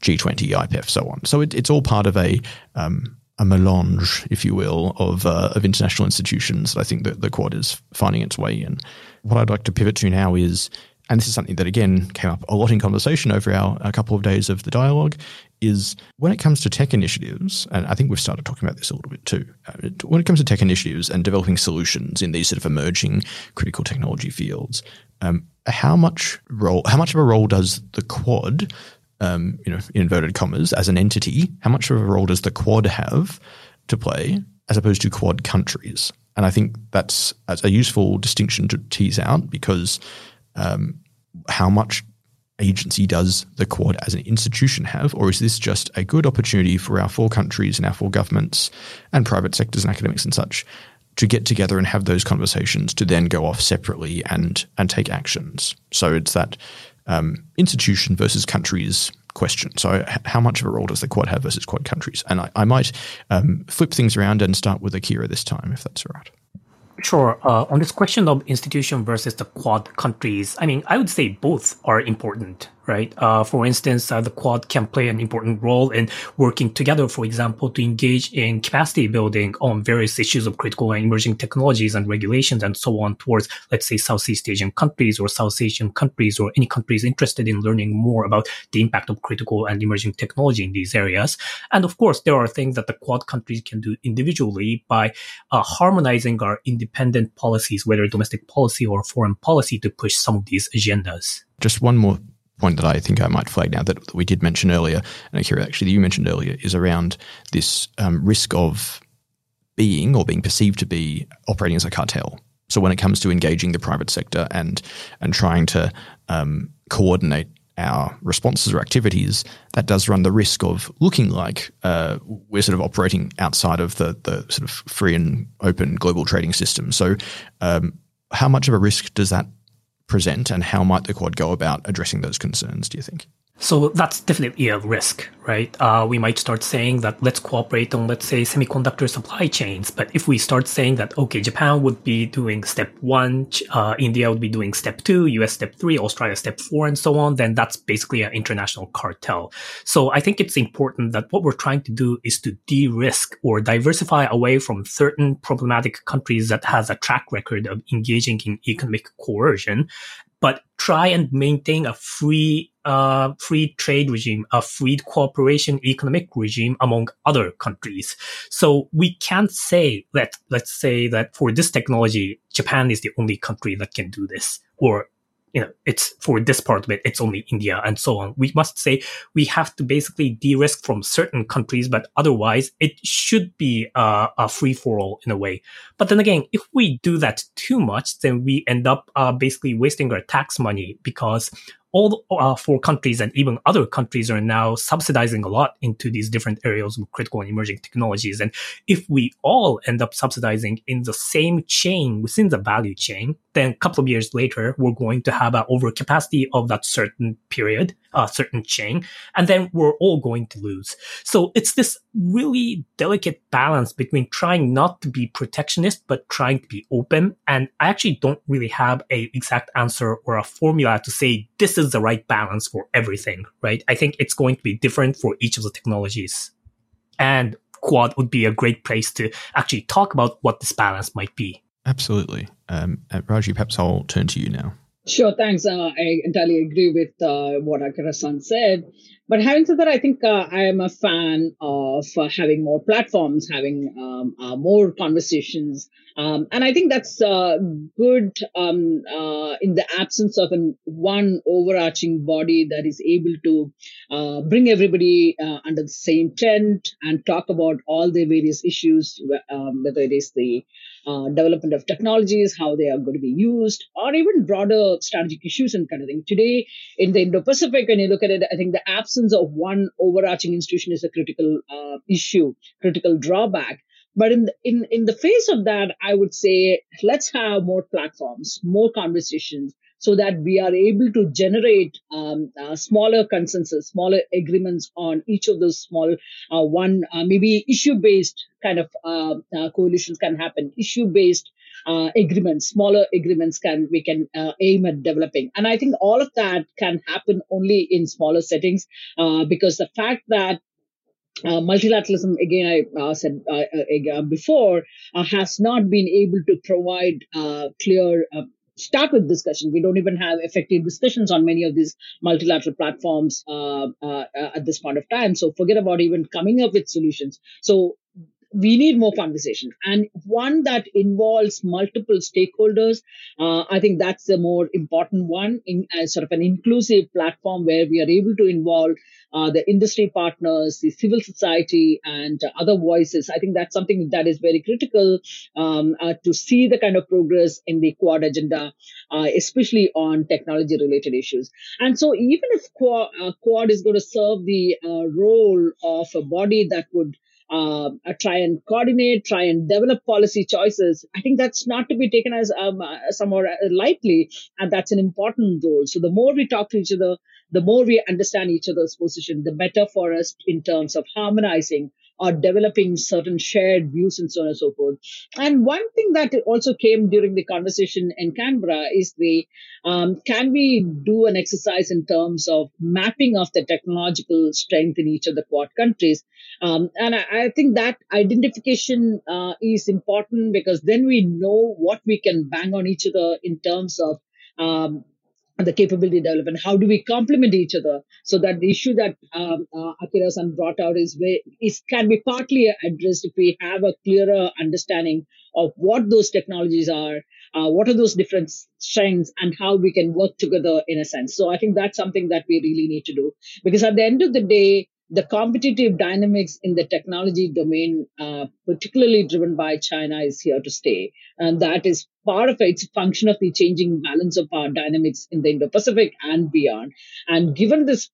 G20, IPEF, so on. So it, it's all part of a um, a melange, if you will, of uh, of international institutions that I think that the Quad is finding its way in what I'd like to pivot to now is, and this is something that again came up a lot in conversation over our a couple of days of the dialogue, is when it comes to tech initiatives, and I think we've started talking about this a little bit too. When it comes to tech initiatives and developing solutions in these sort of emerging critical technology fields, um, how much role, how much of a role does the Quad, um, you know, inverted commas, as an entity, how much of a role does the Quad have to play as opposed to quad countries. And I think that's, a useful distinction to tease out because um, how much agency does the Quad as an institution have, or is this just a good opportunity for our four countries and our four governments and private sectors and academics and such to get together and have those conversations to then go off separately and and take actions? So it's that um, institution versus countries question. So, how much of a role does the Quad have versus Quad countries? And I, I might um, flip things around and start with Akira this time, if that's all right. Sure. Uh, on this question of institution versus the Quad countries, I mean, I would say both are important right? Uh, for instance, uh, the Quad can play an important role in working together, for example, to engage in capacity building on various issues of critical and emerging technologies and regulations and so on towards, let's say, Southeast Asian countries or South Asian countries or any countries interested in learning more about the impact of critical and emerging technology in these areas. And of course, there are things that the Quad countries can do individually by uh, harmonizing our independent policies, whether domestic policy or foreign policy, to push some of these agendas. Just one more point that I think I might flag now that we did mention earlier, and Akira, actually, you mentioned earlier, is around this um, risk of being or being perceived to be operating as a cartel. So when it comes to engaging the private sector and and trying to um, coordinate our responses or activities, that does run the risk of looking like uh, we're sort of operating outside of the the sort of free and open global trading system. So, um, how much of a risk does that present, and how might the Quad go about addressing those concerns, do you think? So that's definitely a risk, right? Uh, we might start saying that let's cooperate on, let's say, semiconductor supply chains. But if we start saying that, okay, Japan would be doing step one, uh, India would be doing step two, US step three, Australia step four, and so on, then that's basically an international cartel. So I think it's important that what we're trying to do is to de-risk or diversify away from certain problematic countries that has a track record of engaging in economic coercion but try and maintain a free uh, free trade regime, a free cooperation economic regime among other countries. So we can't say that, let's say that for this technology, Japan is the only country that can do this, or you know, it's for this part of it, it's only India and so on. We must say we have to basically de-risk from certain countries, but otherwise it should be a free for all in a way. But then again, if we do that too much, then we end up uh, basically wasting our tax money because all uh, four countries and even other countries are now subsidizing a lot into these different areas of critical and emerging technologies. And if we all end up subsidizing in the same chain within the value chain, then a couple of years later, we're going to have an overcapacity of that certain period, a uh, certain chain, and then we're all going to lose. So it's this really delicate balance between trying not to be protectionist, but trying to be open. And I actually don't really have a exact answer or a formula to say this is is the right balance for everything, right? I think it's going to be different for each of the technologies. And Quad would be a great place to actually talk about what this balance might be. Absolutely. Um, uh, Raji, perhaps I'll turn to you now. Sure, thanks. Uh, I entirely agree with uh, what Akira-san said. But having said that, I think uh, I am a fan of uh, having more platforms, having um, uh, more conversations. Um, and I think that's uh, good um, in the absence of an one overarching body that is able to bring everybody under the same tent and talk about all the various issues, um, whether it is the development of technologies, how they are going to be used, or even broader strategic issues and kind of thing. Today, in the Indo-Pacific, when you look at it, I think the absence of one overarching institution is a critical uh, issue, critical drawback. But in the, in in the face of that, I would say let's have more platforms, more conversations, so that we are able to generate um, uh, smaller consensus, smaller agreements on each of those small uh, one uh, maybe issue based kind of uh, uh, coalitions can happen, issue based uh, agreements, smaller agreements can we can aim at developing. And I think all of that can happen only in smaller settings because the fact that uh, multilateralism, again, I uh, said uh, before, has not been able to provide clear start with discussion. We don't even have effective discussions on many of these multilateral platforms uh, uh, at this point of time. So forget about even coming up with solutions. So we need more conversation and one that involves multiple stakeholders. Uh, I think that's the more important one in as sort of an inclusive platform where we are able to involve uh, the industry partners, the civil society, and uh, other voices. I think that's something that is very critical um, uh, to see the kind of progress in the Quad agenda, uh, especially on technology related issues. And so, even if Quad, uh, Quad is going to serve the uh, role of a body that would uh, try and coordinate, try and develop policy choices. I think that's not to be taken as um, uh, somewhat lightly, and that's an important role. So the more we talk to each other, the more we understand each other's position, the better for us in terms of harmonizing or developing certain shared views and so on and so forth. And one thing that also came during the conversation in Canberra is the um, can we do an exercise in terms of mapping of the technological strength in each of the Quad countries? Um, and I, I, think that identification uh, is important because then we know what we can bang on each other in terms of um, the capability development. How do we complement each other so that the issue that um, uh, Akira-san brought out is, is can be partly addressed if we have a clearer understanding of what those technologies are, uh, what are those different strengths, and how we can work together in a sense. So I think that's something that we really need to do because at the end of the day, the competitive dynamics in the technology domain, uh, particularly driven by China, is here to stay. And that is part of it. It's function of the changing balance of power dynamics in the Indo Pacific and beyond. And given this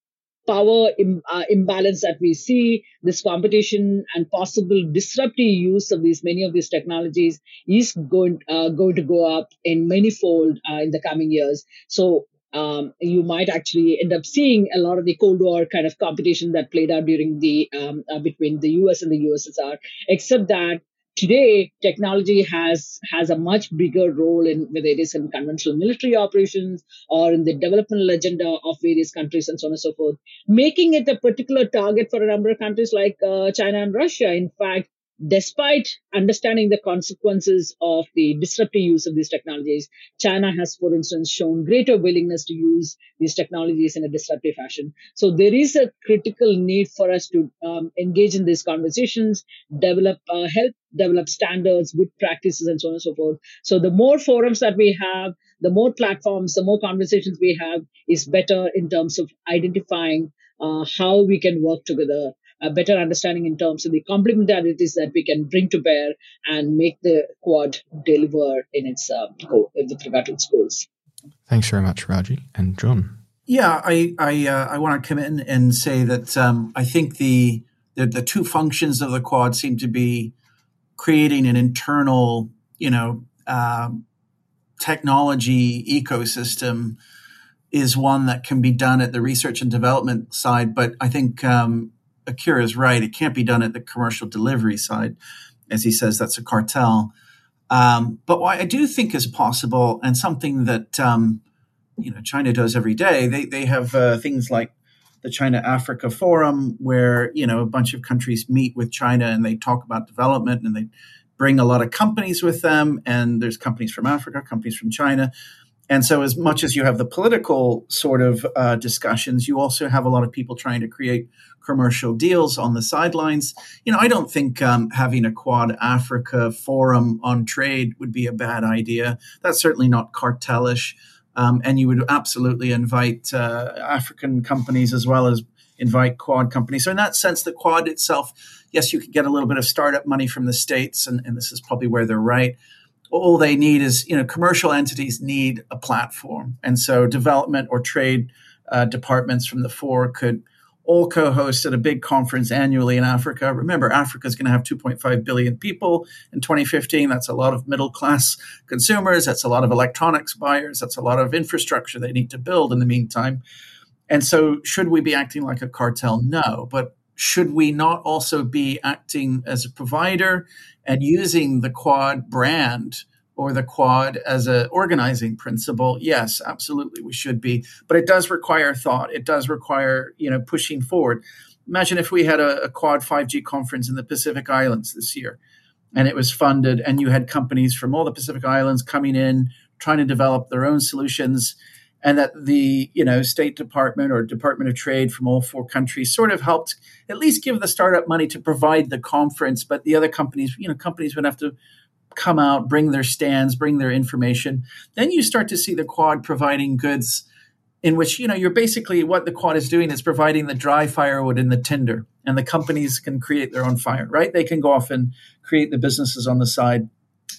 power Im- uh, imbalance that we see, this competition and possible disruptive use of these many of these technologies is going uh, going to go up in many fold uh, in the coming years. So um, you might actually end up seeing a lot of the Cold War kind of competition that played out during the um, uh, between the U.S. and the USSR. Except that today technology has has a much bigger role in whether it is in conventional military operations or in the developmental agenda of various countries and so on and so forth, making it a particular target for a number of countries like uh, China and Russia. In fact, despite understanding the consequences of the disruptive use of these technologies, China has, for instance, shown greater willingness to use these technologies in a disruptive fashion. So there is a critical need for us to um, engage in these conversations, develop, uh, help develop standards, good practices, and so on and so forth. So the more forums that we have, the more platforms, the more conversations we have is better in terms of identifying uh, how we can work together a better understanding in terms of the complementarities that we can bring to bear and make the quad deliver in its uh, with regard to its goals. Thanks very much, Raji and John. Yeah, I I, uh, I want to come in and say that um, I think the, the the two functions of the quad seem to be creating an internal, you know, um, technology ecosystem is one that can be done at the research and development side, but I think um, Akira is right. It can't be done at the commercial delivery side. As he says, that's a cartel. Um, but what I do think is possible, and something that um, you know China does every day, they they have uh, things like the China Africa Forum, where you know a bunch of countries meet with China and they talk about development, and they bring a lot of companies with them. And there's companies from Africa, companies from China, and so, as much as you have the political sort of uh, discussions, you also have a lot of people trying to create commercial deals on the sidelines. You know, I don't think um, having a Quad Africa forum on trade would be a bad idea. That's certainly not cartelish. Um, and you would absolutely invite uh, African companies as well as invite Quad companies. So, in that sense, the Quad itself, yes, you could get a little bit of startup money from the States, and, and this is probably where they're right all they need is you know commercial entities need a platform. And so development or trade uh, departments from the four could all co-host at a big conference annually in africa. Remember africa is going to have 2.5 billion people in 2015 that's a lot of middle class consumers. That's a lot of electronics buyers. That's a lot of infrastructure they need to build in the meantime. And so should we be acting like a cartel? No. But should we not also be acting as a provider and using the quad brand or the quad as an organizing principle yes absolutely we should be. But it does require thought. It does require you know pushing forward. Imagine if we had a, a quad 5g conference in the pacific islands this year and it was funded and you had companies from all the pacific islands coming in trying to develop their own solutions and that the you know State Department or Department of Trade from all four countries sort of helped at least give the startup money to provide the conference, but the other companies, you know, companies would have to come out, bring their stands, bring their information. Then you start to see the Quad providing goods in which you know you're basically what the quad is doing is providing the dry firewood and the tinder and the companies can create their own fire right? They can go off and create the businesses on the side.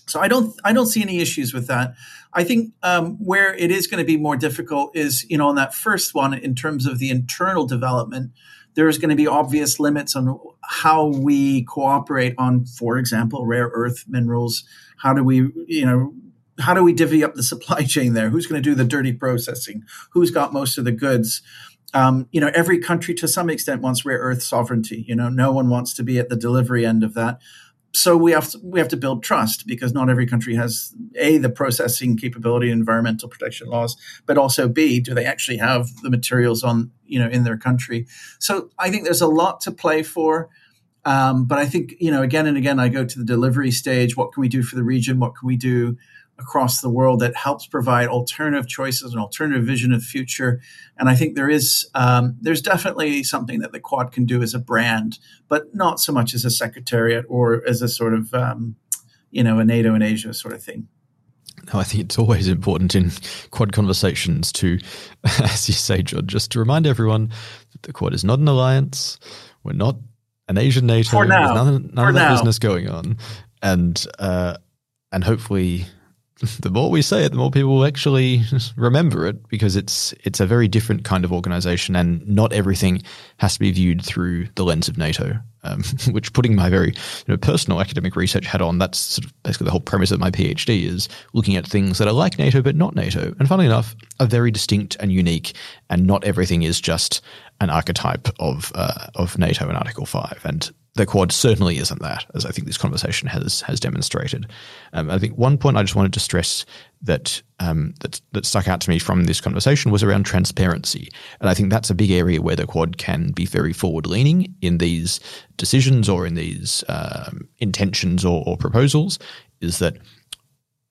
So i don't i don't see any issues with that i think um, where it is going to be more difficult is you know on that first one in terms of the internal development there's going to be obvious limits on how we cooperate on for example rare earth minerals how do we you know how do we divvy up the supply [laughs] chain there? Who's going to do the dirty processing? Who's got most of the goods? Um, you know, every country to some extent wants rare earth sovereignty. You know, no one wants to be at the delivery end of that. So we have to, we have to build trust because not every country has a the processing capability, environmental protection laws, but also b do they actually have the materials on you know in their country? So I think there's a lot to play for. Um, but I think you know again and again I go to the delivery stage. What can we do for the region? What can we do across the world that helps provide alternative choices and alternative vision of the future. And I think there is um, there's definitely something that the Quad can do as a brand, but not so much as a secretariat or as a sort of um, you know a NATO in Asia sort of thing. No, I think it's always important in Quad conversations to, [laughs] as you say, John, just to remind everyone that the Quad is not an alliance. We're not an Asian NATO. For now. There's none, of that now. business going on, and uh, and hopefully [laughs] the more we say it, the more people will actually [laughs] remember it because it's it's a very different kind of organization, and not everything has to be viewed through the lens of NATO. Um, [laughs] which, putting my very you know, personal academic research hat on, that's sort of basically the whole premise of my PhD is looking at things that are like NATO but not NATO, and funnily enough, are very distinct and unique, and not everything is just an archetype of uh, of NATO and Article Five, and the Quad certainly isn't that, as I think this conversation has has demonstrated. Um, I think one point I just wanted to stress that um, that that stuck out to me from this conversation was around transparency, and I think that's a big area where the Quad can be very forward leaning in these decisions or in these um, intentions or, or proposals. Is that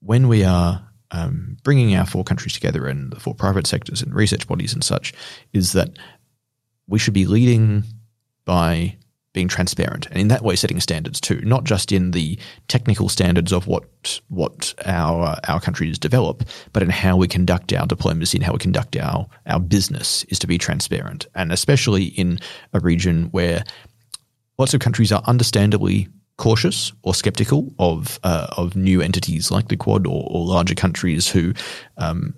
when we are um, bringing our four countries together and the four private sectors and research bodies and such, is that we should be leading by being transparent and in that way setting standards too, not just in the technical standards of what what our our countries develop, but in how we conduct our diplomacy and how we conduct our our business is to be transparent, and especially in a region where lots of countries are understandably cautious or skeptical of uh, of new entities like the Quad or, or larger countries who um,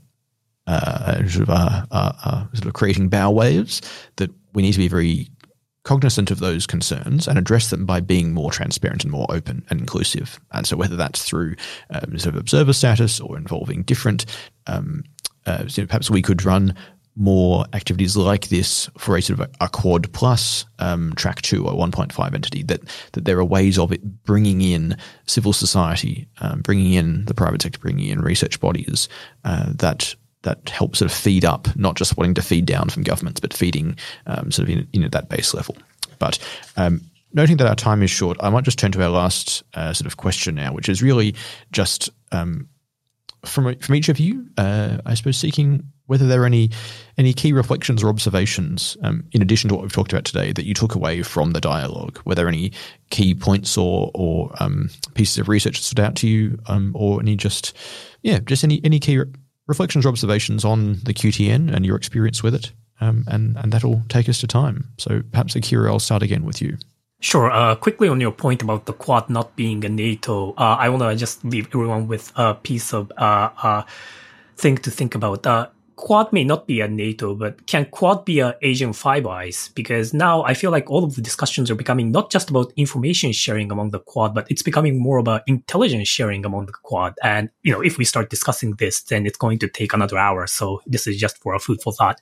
uh, sort of are, sort of creating bow waves. That we need to be very cognizant of those concerns and address them by being more transparent and more open and inclusive. And so, whether that's through um, sort of observer status or involving different, um, uh, perhaps we could run more activities like this for a sort of a, a quad plus um, track two or 1.5 entity that that there are ways of it bringing in civil society um, bringing in the private sector bringing in research bodies uh, that that help sort of feed up not just wanting to feed down from governments but feeding um, sort of in, in at that base level but um, noting that our time is short I might just turn to our last uh, sort of question now which is really just um, from from each of you, uh, I suppose seeking whether there are any any key reflections or observations um, in addition to what we've talked about today that you took away from the dialogue. Were there any key points or or um, pieces of research that stood out to you, um, or any just yeah, just any any key reflections or observations on the QTN and your experience with it, um, and and that'll take us to time. So perhaps Akira, I'll start again with you. Sure. Uh, quickly on your point about the Quad not being a NATO, uh, I want to just leave everyone with a piece of uh, uh, thing to think about. Quad may not be a NATO, but can Quad be an Asian Five Eyes? Because now I feel like all of the discussions are becoming not just about information sharing among the Quad, but it's becoming more about intelligence sharing among the Quad. And you know, if we start discussing this, then it's going to take another hour. So this is just for a food for thought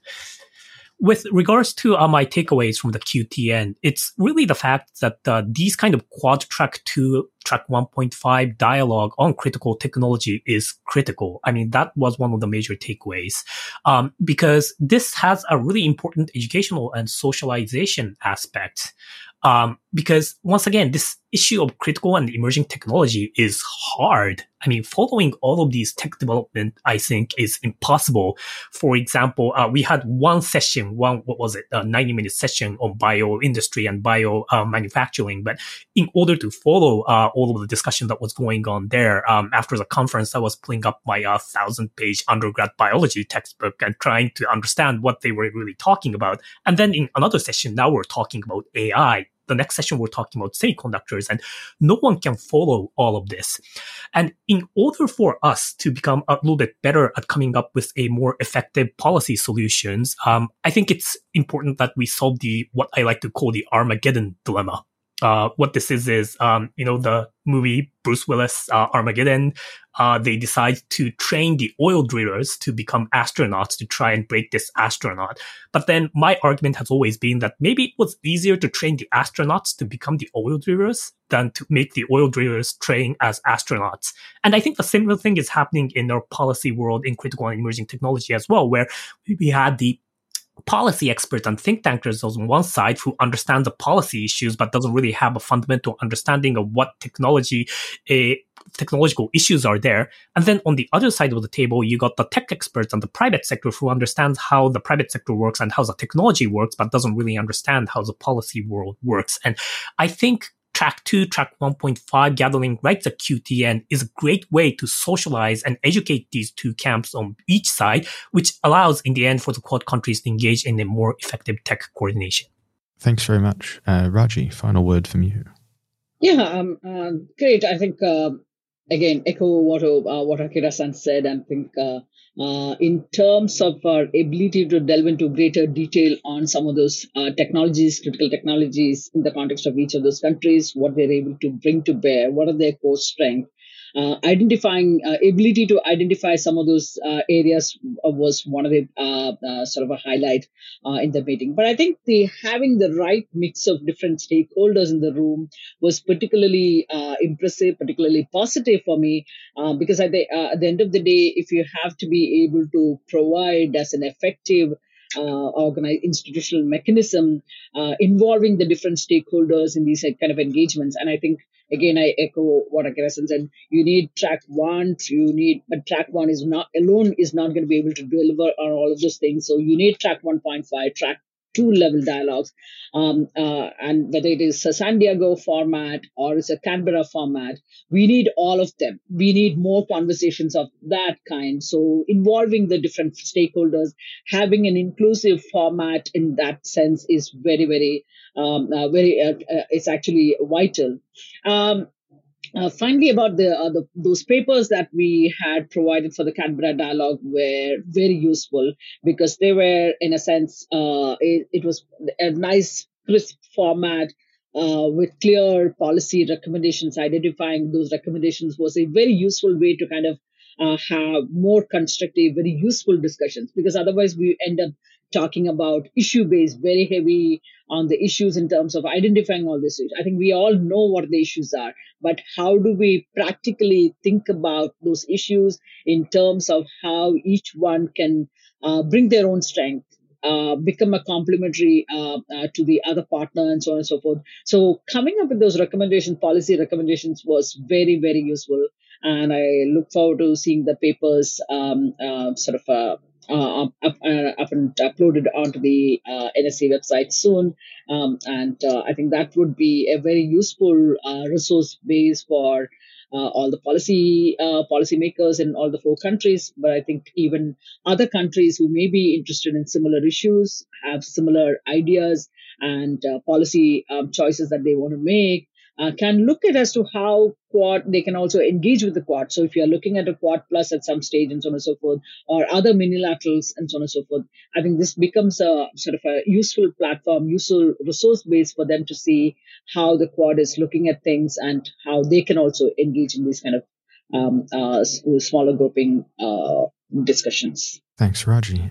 with regards to uh, my takeaways from the QTN, it's really the fact that uh, these kind of quad track two, track 1.5 dialogue on critical technology is critical. I mean, that was one of the major takeaways. Um, because this has a really important educational and socialization aspect. Um, because once again, this issue of critical and emerging technology is hard. I mean, following all of these tech development, I think is impossible. For example, uh, we had one session, one, what was it, a 90 minute session on bio industry and bio uh, manufacturing. But in order to follow uh, all of the discussion that was going on there, um, after the conference, I was pulling up my uh, thousand page undergrad biology textbook and trying to understand what they were really talking about. And then in another session, now we're talking about AI the next session we're talking about semiconductors and no one can follow all of this. And in order for us to become a little bit better at coming up with a more effective policy solutions, um, I think it's important that we solve the, what I like to call the Armageddon dilemma. Uh, what this is is, um, you know, the movie Bruce Willis uh, Armageddon. Uh, they decide to train the oil drillers to become astronauts to try and break this astronaut. But then my argument has always been that maybe it was easier to train the astronauts to become the oil drillers than to make the oil drillers train as astronauts. And I think the similar thing is happening in our policy world in critical and emerging technology as well, where we had the policy experts and think tankers on one side who understand the policy issues but doesn't really have a fundamental understanding of what technology uh, technological issues are there. And then on the other side of the table you got the tech experts and the private sector who understands how the private sector works and how the technology works but doesn't really understand how the policy world works. And i think track 2, track 1.5 gathering right the QTN is a great way to socialize and educate these two camps on each side, which allows in the end for the Quad countries to engage in a more effective tech coordination. Thanks very much. Uh, Raji, final word from you. Yeah, um, uh, great. I think, uh, again, echo what, uh, what Akira-san said. I think uh, uh, in terms of our ability to delve into greater detail on some of those uh, technologies, critical technologies in the context of each of those countries, what they're able to bring to bear, what are their core strengths, uh, identifying uh, ability to identify some of those uh, areas was one of the uh, uh, sort of a highlight uh, in the meeting. But I think the having the right mix of different stakeholders in the room was particularly impressive, particularly positive for me, because at the, at the end of the day, if you have to be able to provide as an effective uh, organized institutional mechanism uh, involving the different stakeholders in these kind of engagements. And I think again, I echo what Akira-san said. You need track one, you need, but track one is not alone is not going to be able to deliver on all of those things. So you need track 1.5, track two level dialogues. Um, uh, and whether it is a San Diego format or it's a Canberra format, we need all of them. We need more conversations of that kind. So involving the different stakeholders, having an inclusive format in that sense is very, very, um, uh, very, uh, uh it's actually vital. Um, uh, finally, about the, uh, the, those papers that we had provided for the Canberra dialogue were very useful because they were, in a sense, uh, it, it, was a nice, crisp format uh, with clear policy recommendations. Identifying those recommendations was a very useful way to kind of uh, have more constructive, very useful discussions because otherwise we end up talking about issue based, very heavy on the issues in terms of identifying all these issues. I think we all know what the issues are, but how do we practically think about those issues in terms of how each one can uh, bring their own strength? Uh, become a complementary uh, uh, to the other partner and so on and so forth. So coming up with those recommendations, policy recommendations was very, very useful. And I look forward to seeing the papers um, uh, sort of uh, uh, up, uh, up and uploaded onto the uh, NSC website soon. Um, and uh, I think that would be a very useful uh, resource base for uh, all the policy policymakers in all the four countries. But I think even other countries who may be interested in similar issues have similar ideas and policy um, choices that they want to make uh, can look at as to how quad they can also engage with the quad. So if you're looking at a quad plus at some stage and so on and so forth, or other minilaterals and so on and so forth, I think this becomes a sort of a useful platform, useful resource base for them to see how the quad is looking at things and how they can also engage in these kind of um, uh, smaller grouping uh, discussions. Thanks, Raji.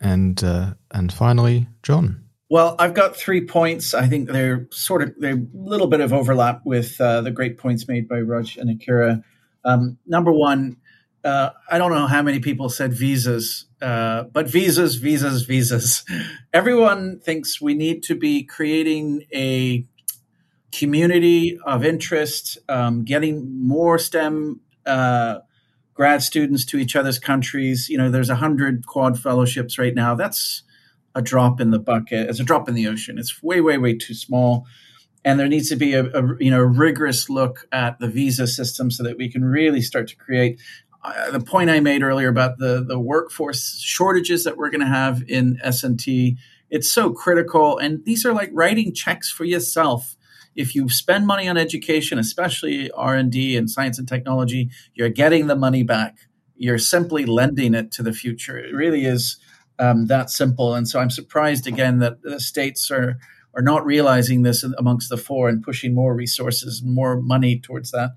And uh, and finally, John. Well, I've got three points. I think they're sort of they're a little bit of overlap with uh, the great points made by Raj and Akira. Um, number one, uh, I don't know how many people said visas, uh, but visas, visas, visas. [laughs] Everyone thinks we need to be creating a community of interest, um, getting more STEM uh, grad students to each other's countries. You know, there's a hundred quad fellowships right now. That's a drop in the bucket. It's a drop in the ocean. It's way, way, way too small. And there needs to be a, a you know rigorous look at the visa system so that we can really start to create uh, the point I made earlier about the the workforce shortages that we're going to have in S&T. It's so critical, and these are like writing checks for yourself if you spend money on education, especially R&D and science and technology, you're getting the money back. You're simply lending it to the future. It really is um, that simple. And so I'm surprised again that the states are are not realizing this amongst the four and pushing more resources, more money towards that.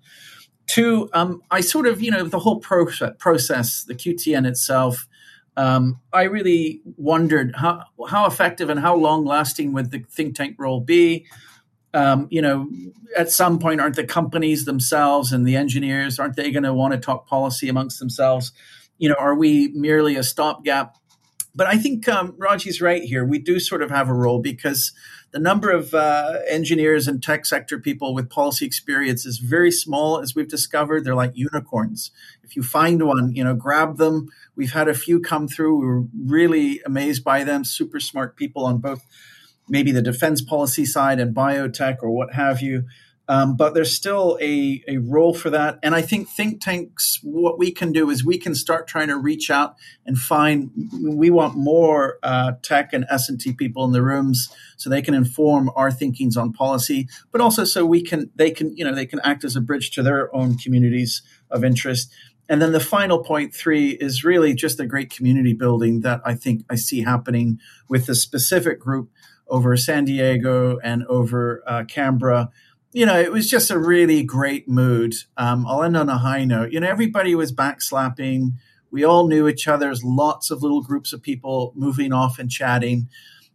Two, um, I sort of, you know, the whole process, process the QTN itself, um, I really wondered how, how effective and how long lasting would the think tank role be? um, you know, at some point, aren't the companies themselves and the engineers aren't they going to want to talk policy amongst themselves? You know, are we merely a stopgap? But I think um, Raji's right here. We do sort of have a role because the number of uh, engineers and tech sector people with policy experience is very small, as we've discovered. They're like unicorns. If you find one, you know, grab them. We've had a few come through. We were really amazed by them. Super smart people on both maybe the defense policy side and biotech or what have you. Um, but there's still a, a role for that. And I think think tanks, what we can do is we can start trying to reach out and find, we want more uh, tech and S&T people in the rooms so they can inform our thinkings on policy, but also so we can, they can, you know, they can act as a bridge to their own communities of interest. And then the final point three is really just the great community building that I think I see happening with the specific group over San Diego and over uh, Canberra. You know, it was just a really great mood. Um, I'll end on a high note. You know, everybody was backslapping. We all knew each other. There's lots of little groups of people moving off and chatting.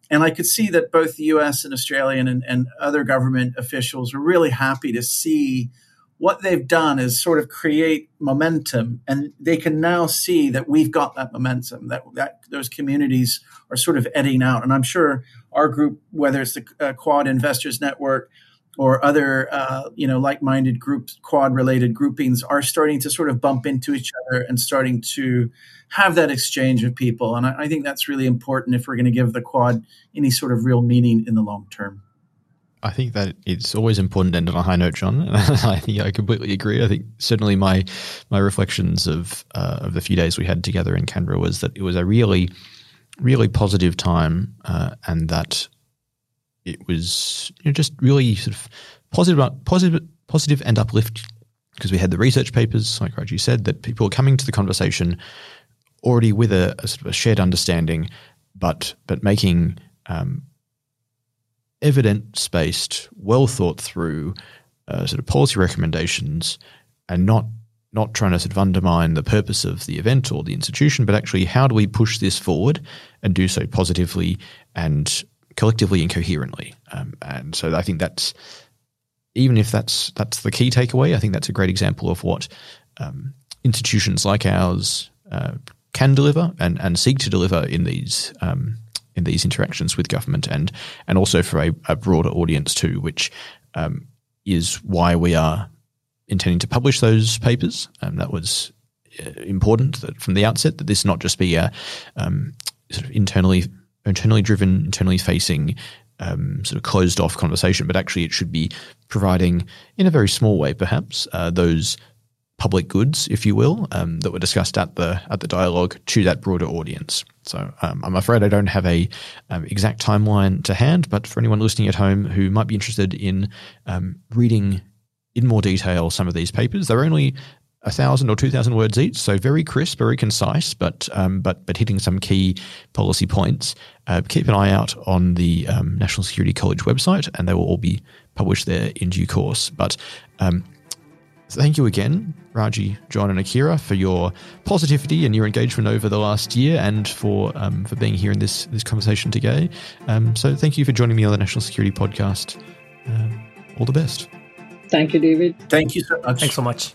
And I could see that both the US and Australian and, and other government officials were really happy to see what they've done is sort of create momentum and they can now see that we've got that momentum that, that those communities are sort of eddying out and i'm sure our group whether it's the uh, quad investors network or other uh, you know like-minded groups quad related groupings are starting to sort of bump into each other and starting to have that exchange of people and I, I think that's really important if we're going to give the quad any sort of real meaning in the long term I think that it's always important to end on a high note, John. [laughs] I think I completely agree. I think certainly my my reflections of uh, of the few days we had together in Canberra was that it was a really really positive time, uh, and that it was you know, just really sort of positive, positive, positive and uplift because we had the research papers, like Raji said, that people were coming to the conversation already with a, a sort of a shared understanding, but but making um, evidence based, well thought through uh, sort of policy recommendations, and not not trying to sort of undermine the purpose of the event or the institution, but actually how do we push this forward and do so positively and collectively and coherently. Um, and so I think that's even if that's that's the key takeaway, I think that's a great example of what um, institutions like ours uh, can deliver and, and seek to deliver in these um, in these interactions with government and and also for a, a broader audience too, which um, is why we are intending to publish those papers. Um, that was uh, important that from the outset that this not just be a um, sort of internally internally driven, internally facing. Um, sort of closed off conversation, but actually it should be providing, in a very small way, perhaps, uh, those public goods, if you will, um, that were discussed at the at the dialogue to that broader audience. So um, I'm afraid I don't have a um, exact timeline to hand, but for anyone listening at home who might be interested in um, reading in more detail some of these papers, they're only a thousand or two thousand words each, so very crisp, very concise, but um, but but hitting some key policy points. Uh, keep an eye out on the um, National Security College website, and they will all be published there in due course. But um, thank you again, Raji, John, and Akira, for your positivity and your engagement over the last year, and for um, for being here in this this conversation today. Um, so, thank you for joining me on the National Security Podcast. Um, all the best. Thank you, David. Thank you so much. Thanks so much.